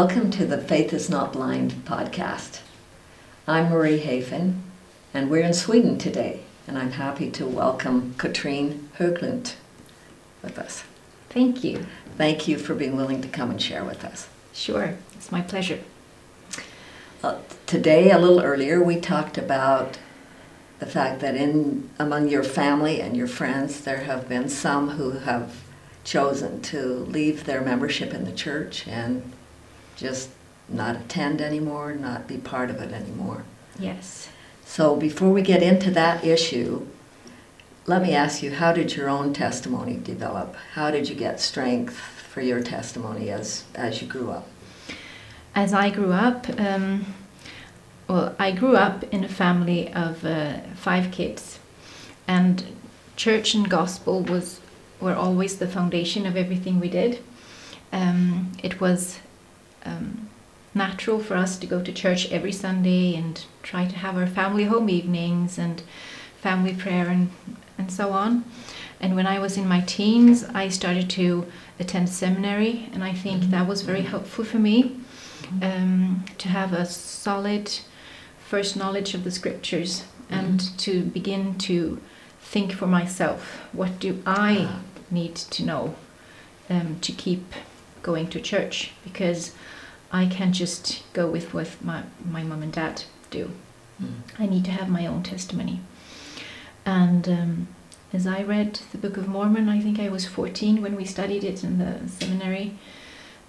Welcome to the Faith is Not Blind podcast. I'm Marie Hafen, and we're in Sweden today, and I'm happy to welcome Katrin Höglund with us. Thank you. Thank you for being willing to come and share with us. Sure, it's my pleasure. Uh, today, a little earlier, we talked about the fact that in among your family and your friends, there have been some who have chosen to leave their membership in the church and just not attend anymore, not be part of it anymore. Yes. So before we get into that issue, let me ask you, how did your own testimony develop? How did you get strength for your testimony as, as you grew up? As I grew up, um, well, I grew up in a family of uh, five kids, and church and gospel was were always the foundation of everything we did. Um, it was um, natural for us to go to church every Sunday and try to have our family home evenings and family prayer and, and so on. And when I was in my teens, I started to attend seminary, and I think that was very helpful for me um, to have a solid first knowledge of the scriptures and to begin to think for myself what do I need to know um, to keep going to church? Because I can't just go with what my, my mom and dad do. Mm. I need to have my own testimony. And um, as I read the Book of Mormon, I think I was 14 when we studied it in the seminary,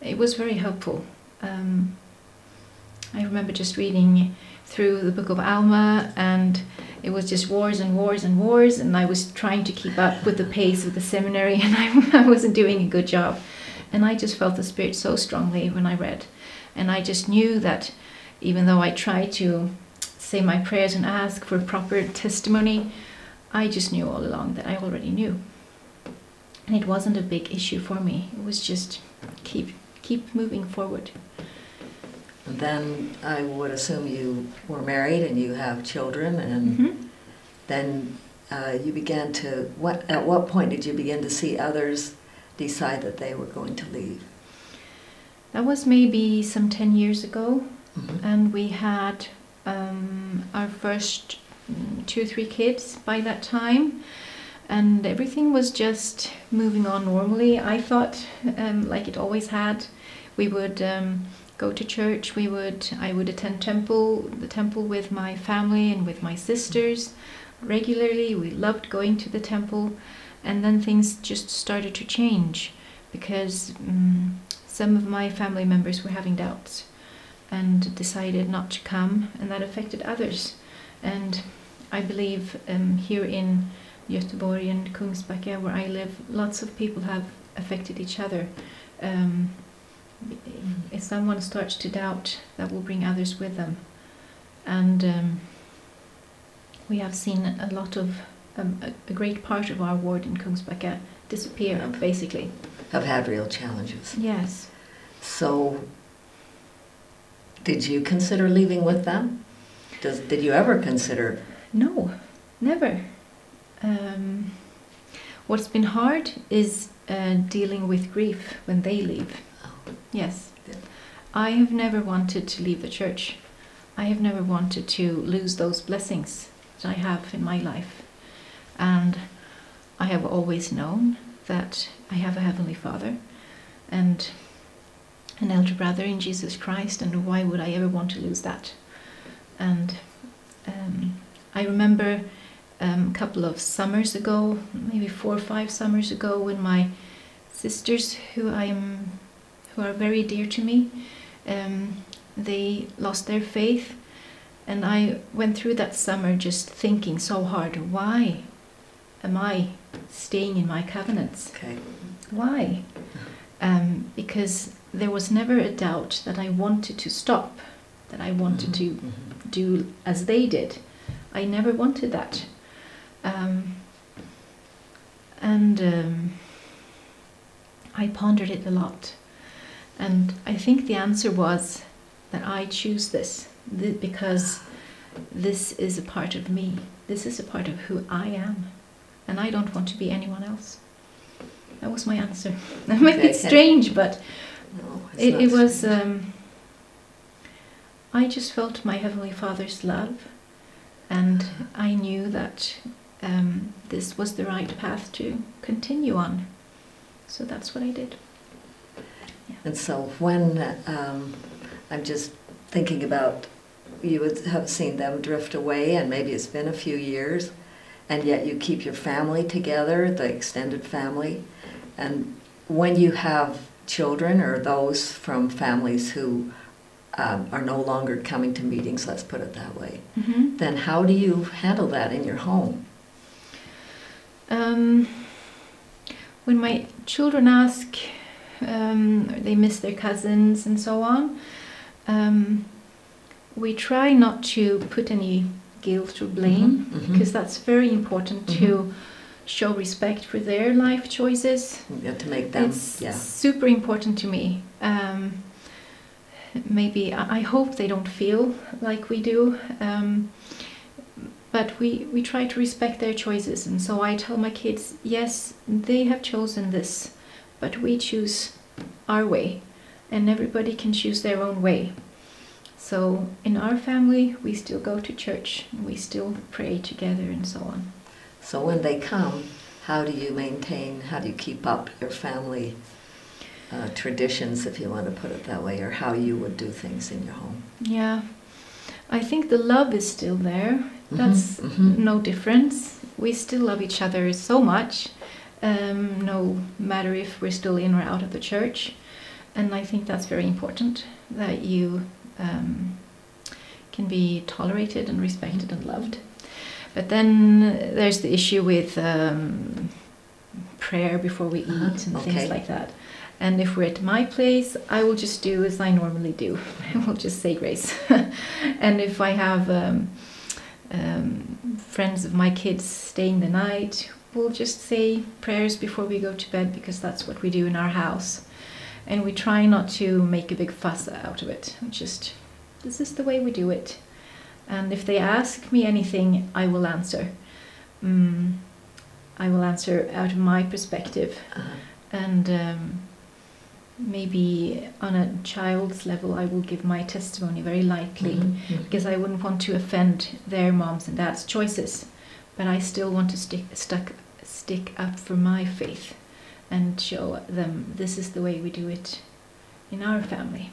it was very helpful. Um, I remember just reading through the Book of Alma, and it was just wars and wars and wars, and I was trying to keep up with the pace of the seminary, and I, I wasn't doing a good job. And I just felt the Spirit so strongly when I read. And I just knew that even though I tried to say my prayers and ask for proper testimony, I just knew all along that I already knew. And it wasn't a big issue for me. It was just keep keep moving forward. Then I would assume you were married and you have children, and Mm-hmm. then uh, you began to. What at what point did you begin to see others decide that they were going to leave? That was maybe some 10 years ago, Mhm. and we had um, our first mm, two or three kids by that time, and everything was just moving on normally. I thought, um, like it always had, we would um, go to church. We would, I would attend temple, the temple with my family and with my sisters regularly. We loved going to the temple, and then things just started to change because. Um, some of my family members were having doubts and decided not to come, and that affected others. And I believe um, here in Göteborg and Kungsbacka, where I live, lots of people have affected each other. Um, if someone starts to doubt, that will bring others with them. And um, we have seen a lot of, um, a, a great part of our ward in Kungsbacka disappear, basically. Have had real challenges. Yes. So, did you consider leaving with them? Does, did you ever consider? No, never. Um, what's been hard is uh, dealing with grief when they leave. Oh, Yes. Yeah. I have never wanted to leave the church. I have never wanted to lose those blessings that I have in my life. And I have always known that I have a Heavenly Father and an elder brother in Jesus Christ, and why would I ever want to lose that? And um, I remember um, a couple of summers ago, maybe four or five summers ago, when my sisters, who I am, who are very dear to me, um, they lost their faith, and I went through that summer just thinking so hard, why am I staying in my covenants? okay. Why? Um, because there was never a doubt that I wanted to stop, that I wanted to Mhm. do as they did. I never wanted that. Um, and um, I pondered it a lot. And I think the answer was that I choose this th- because this is a part of me. This is a part of who I am. And I don't want to be anyone else. That was my answer. That might be strange, but No, it, it was um, I just felt my Heavenly Father's love, and I knew that um, this was the right path to continue on. So that's what I did. And so when um, I'm just thinking about you would have seen them drift away, and maybe it's been a few years, and yet you keep your family together, the extended family. And when you have children or those from families who um, are no longer coming to meetings, let's put it that way, Mm-hmm. then how do you handle that in your home? Um, when my children ask, um, they miss their cousins and so on, um, we try not to put any guilt or blame Mhm, mhm. because that's very important to show respect for their life choices. Have to make them, it's yeah. super important to me. Um, maybe I I hope they don't feel like we do. Um, but we, we try to respect their choices, and so I tell my kids, yes, they have chosen this, but we choose our way, and everybody can choose their own way. So in our family, we still go to church, we still pray together, and so on. So when they come, how do you maintain, how do you keep up your family uh, traditions, if you want to put it that way, or how you would do things in your home? Yeah, I think the love is still there. That's Mhm, mhm. no difference. We still love each other so much, um, no matter if we're still in or out of the church. And I think that's very important that you um, can be tolerated and respected and loved. But then uh, there's the issue with um, prayer before we eat Uh-huh, and okay. things like that. And if we're at my place, I will just do as I normally do. I will just say grace. and if I have um, um, friends of my kids staying the night, we'll just say prayers before we go to bed because that's what we do in our house. And we try not to make a big fuss out of it. Just, this is the way we do it. And if they ask me anything, I will answer. Mm, I will answer out of my perspective Uh, and um, maybe on a child's level i will give my testimony very lightly mhm, mhm. because i wouldn't want to offend their moms and dads choices but i still want to stick stuck stick up for my faith and show them this is the way we do it in our family.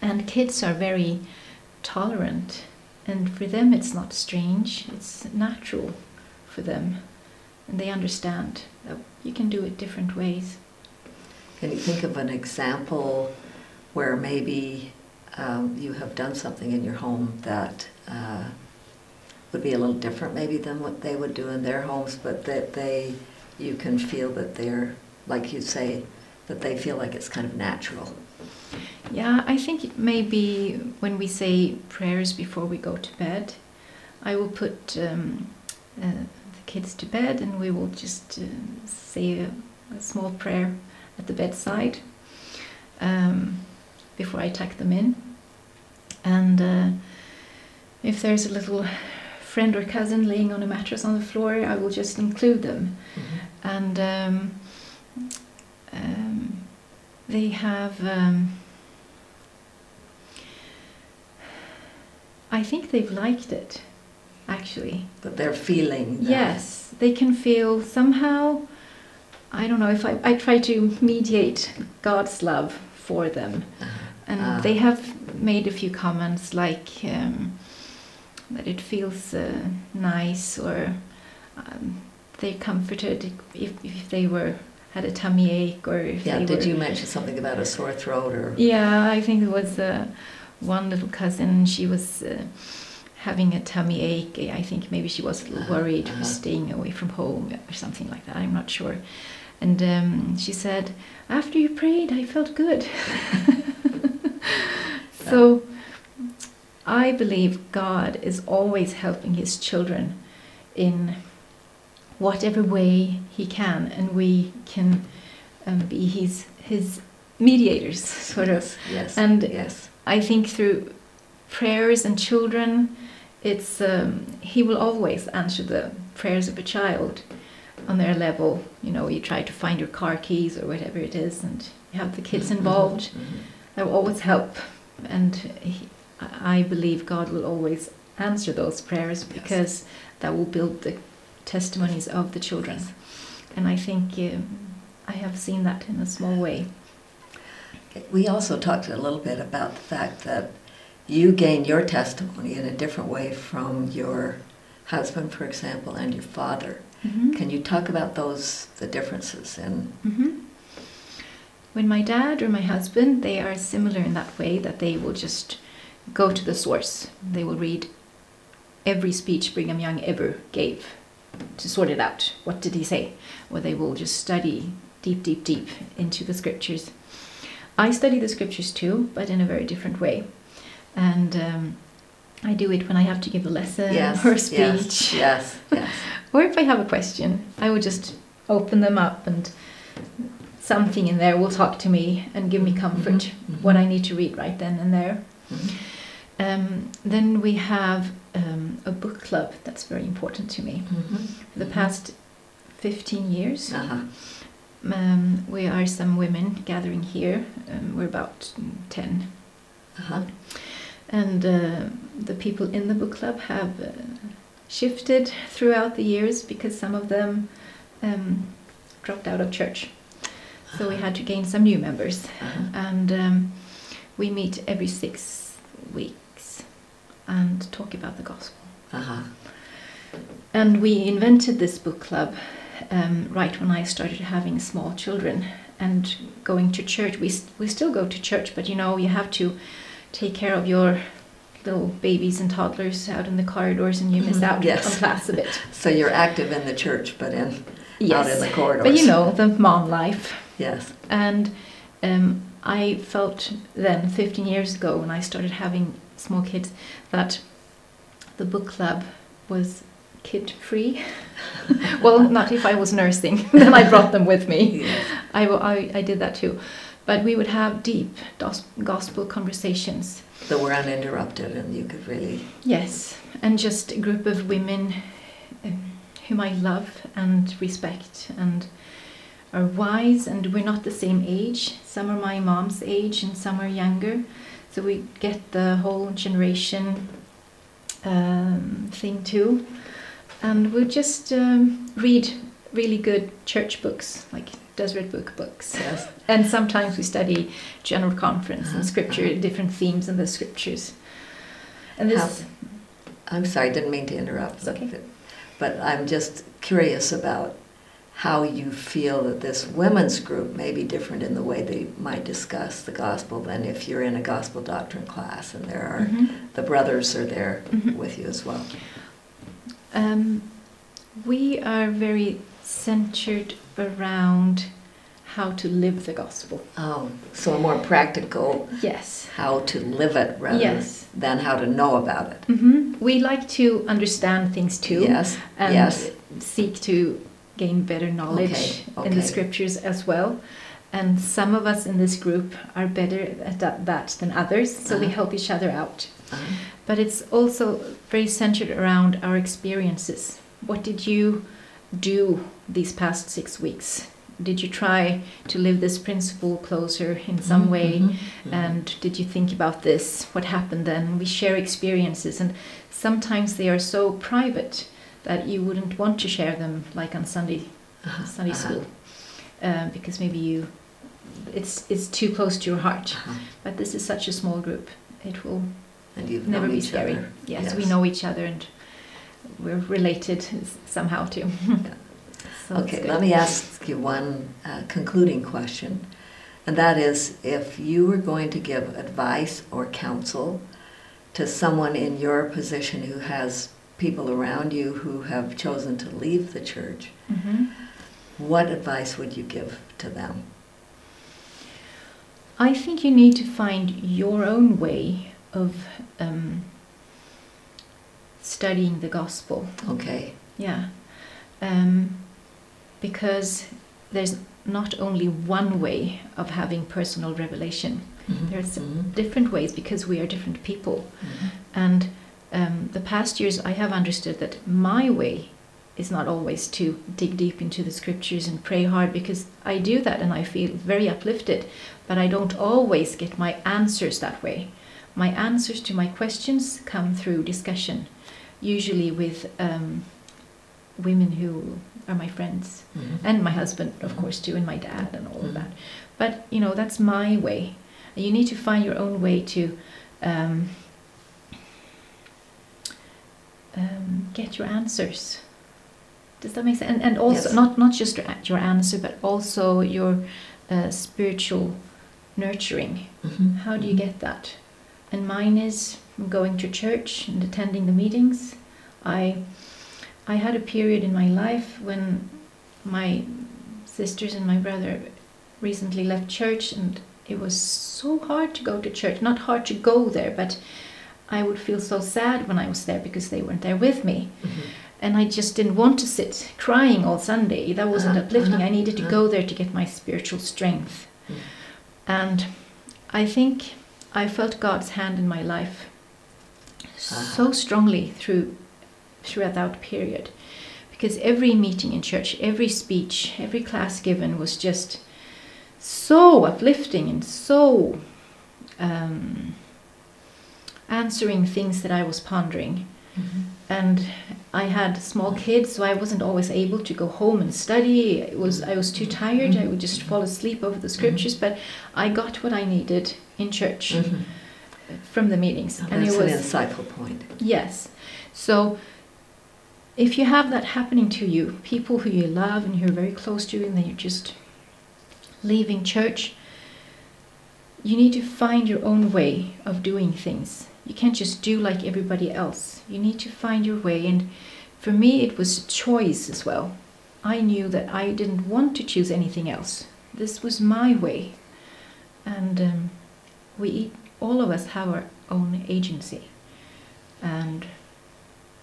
And kids are very tolerant and for them it's not strange it's natural for them and they understand that you can do it different ways. Can you think of an example where maybe um, you have done something in your home that uh, would be a little different maybe than what they would do in their homes, but that they, you can feel that they're, like you say, that they feel like it's kind of natural? Yeah, I think maybe when we say prayers before we go to bed, I will put um, uh, the kids to bed and we will just uh, say a, a small prayer at the bedside um, before I tuck them in. And uh, if there's a little friend or cousin laying on a mattress on the floor, I will just include them and um, um, they have. Um, I think they've liked it, actually. That they're feeling that. Yes, they can feel somehow. I don't know if I, I try to mediate God's love for them, Uh, and Ah. they have made a few comments like um, that it feels uh, nice or um, they're comforted if, if they were had a tummy ache or if Yeah, they did were you mention something about a sore throat or? yeah, I think it was uh, one little cousin. She was uh, having a tummy ache. I think maybe she was a little Uh-huh, worried uh-huh. for staying away from home or something like that. I'm not sure. And um, she said, after you prayed, I felt good. so I believe God is always helping His children in whatever way He can, and we can um, be His His mediators, sort of. Yes. And yes. I think through prayers and children, it's um, he will always answer the prayers of a child on their level. You know, you try to find your car keys or whatever it is, and you have the kids Mhm, involved. mhm. That will always help, and he, I I believe God will always answer those prayers because that will build the testimonies of the children. And I think um, I have seen that in a small way. We also talked a little bit about the fact that you gain your testimony in a different way from your husband, for example, and your father. Mhm. Can you talk about those, the differences in, hmm When my dad or my husband, they are similar in that way that they will just go to the source. They will read every speech Brigham Young ever gave to sort it out. What did he say? Or they will just study deep, deep, deep into the scriptures. I study the scriptures too, but in a very different way. And um, I do it when I have to give a lesson yes, or a speech. yes, yes. Or if I have a question, I will just open them up and something in there will talk to me and give me comfort Mhm, mhm. what I need to read right then and there. Mhm. Um, then we have um, a book club that's very important to me. Mhm. For the past 15 years, Uh-huh. um, we are some women gathering here. Um, we're about 10. Uh-huh. And uh, the people in the book club have uh, shifted throughout the years because some of them um, dropped out of church. So we had to gain some new members. Uh-huh. And um, we meet every six weeks and talk about the gospel. Uh-huh. And we invented this book club um, right when I started having small children and going to church. We, we still go to church, but you know, you have to take care of your little babies and toddlers out in the corridors and you miss Mhm, out yes. on class a bit. So you're active in the church, but in, out in the corridors. But you know, the mom life. Yes. And um, I felt then, 15 years ago, when I started having small kids, that the book club was kid free. well, not if I was nursing, then I brought them with me. Yes. I, I, I did that too. But we would have deep dos- gospel conversations. That were uninterrupted and you could really, Yes, and just a group of women um, whom I love and respect and are wise, and we're not the same age. Some are my mom's age and some are younger. So we get the whole generation um, thing too. And we just um, read really good church books, like Deseret Book books. yes. And sometimes we study general conference Uh-huh, and scripture, uh-huh. different themes in the scriptures. And this, I'm sorry, I didn't mean to interrupt. It's okay. but- But I'm just curious about how you feel that this women's group may be different in the way they might discuss the gospel than if you're in a gospel doctrine class and there are, Mhm. the brothers are there Mhm. with you as well. Um, we are very centered around how to live the gospel. Oh, so a more practical Yes. how to live it rather Yes. than how to know about it. hmm We like to understand things too Yes, and yes. seek to gain better knowledge Okay, in the scriptures as well. And some of us in this group are better at that, that than others, so we Uh-huh. help each other out. Uh-huh. But it's also very centered around our experiences. What did you do these past six weeks? Did you try to live this principle closer in some way? Mhm, mhm. And did you think about this? What happened then? We share experiences, and sometimes they are so private that you wouldn't want to share them, like on Sunday Uh-huh, Sunday uh-huh, school, um, because maybe you it's it's too close to your heart. uh-huh. But this is such a small group; it will And you've never be scary. other. Yes, we know each other and we're related somehow too. So Okay, let me ask you one uh, concluding question, and that is if you were going to give advice or counsel to someone in your position who has people around you who have chosen to leave the church, Mhm. what advice would you give to them? I think you need to find your own way of um, studying the gospel. Okay, Yeah, um, because there's not only one way of having personal revelation. Mhm, There's mhm, different ways because we are different people. mhm. And um, the past years, I have understood that my way is not always to dig deep into the scriptures and pray hard because I do that and I feel very uplifted, but I don't always get my answers that way. my answers to my questions come through discussion, usually with um, women who are my friends Mhm. and my husband, of course, too, and my dad, and all Mhm. of that. But you know, that's my way. You need to find your own way to um, um, get your answers. Does that make sense? And, and also, Yes. not not just your, your answer, but also your uh, spiritual nurturing. Mhm. How do you get that? And mine is going to church and attending the meetings. I I had a period in my life when my sisters and my brother recently left church and it was so hard to go to church. Not hard to go there, but I would feel so sad when I was there because they weren't there with me. Mhm. And I just didn't want to sit crying all Sunday. That wasn't Uh-huh, uplifting. uh-huh, I needed to uh-huh. go there to get my spiritual strength. Mm. And I think I felt God's hand in my life so Uh-huh. strongly through throughout that period. Because every meeting in church, every speech, every class given was just so uplifting and so um, answering things that I was pondering. Mhm. And I had small kids, so I wasn't always able to go home and study. It was I was too tired. I would just fall asleep over the scriptures. But I got what I needed in church Mhm. from the meetings, Now, and it an was insightful point. yes. So if you have that happening to you, people who you love and who are very close to you, and then you're just leaving church, you need to find your own way of doing things. You can't just do like everybody else. You need to find your way. And for me, it was a choice as well. I knew that I didn't want to choose anything else. This was my way. And um, we all of us have our own agency. And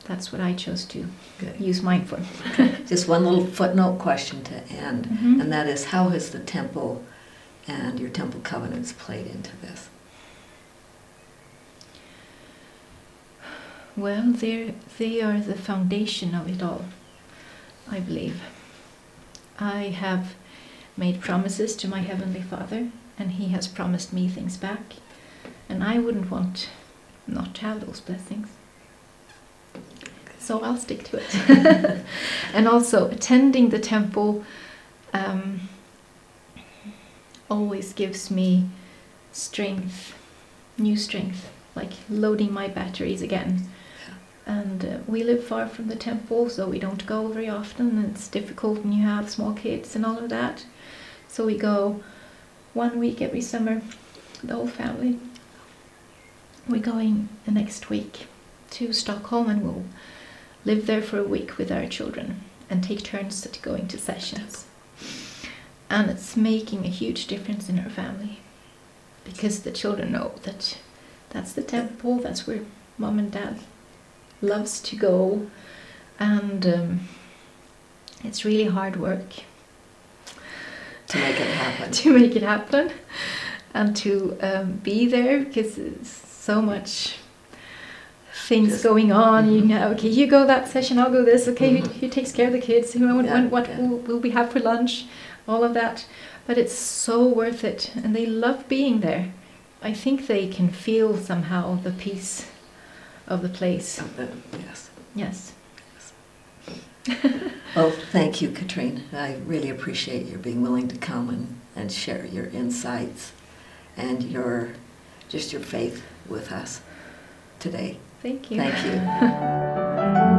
that's what I chose to Good. use mine for. Just one little footnote question to end, Mhm. and that is how has the temple and your temple covenants played into this? Well, they are the foundation of it all, I believe. I have made promises to my heavenly Father, and He has promised me things back, and I wouldn't want not to have those blessings. So I'll stick to it. and also, attending the temple um, always gives me strength, new strength, like loading my batteries again. And uh, we live far from the temple, so we don't go very often. It's difficult when you have small kids and all of that. So we go one week every summer, the whole family. We're going the next week to Stockholm and we'll live there for a week with our children and take turns at going to sessions. And it's making a huge difference in our family because the children know that that's the temple, that's where mom and dad loves to go, and um, it's really hard work To make it happen. to make it happen and to um, be there because it's so much things Just- going on. You Mhm. know, okay, you go that session, I'll go this. Okay, who, Mhm. who takes care of the kids? You when, Yeah, when, what yeah. will, will we have for lunch? All of that, but it's so worth it, and they love being there. I think they can feel somehow the peace of the place. Of the- Yes. Yes. Well, thank you, Katrin. I really appreciate your being willing to come and, and share your insights and your, just your faith with us today. Thank you. Thank you.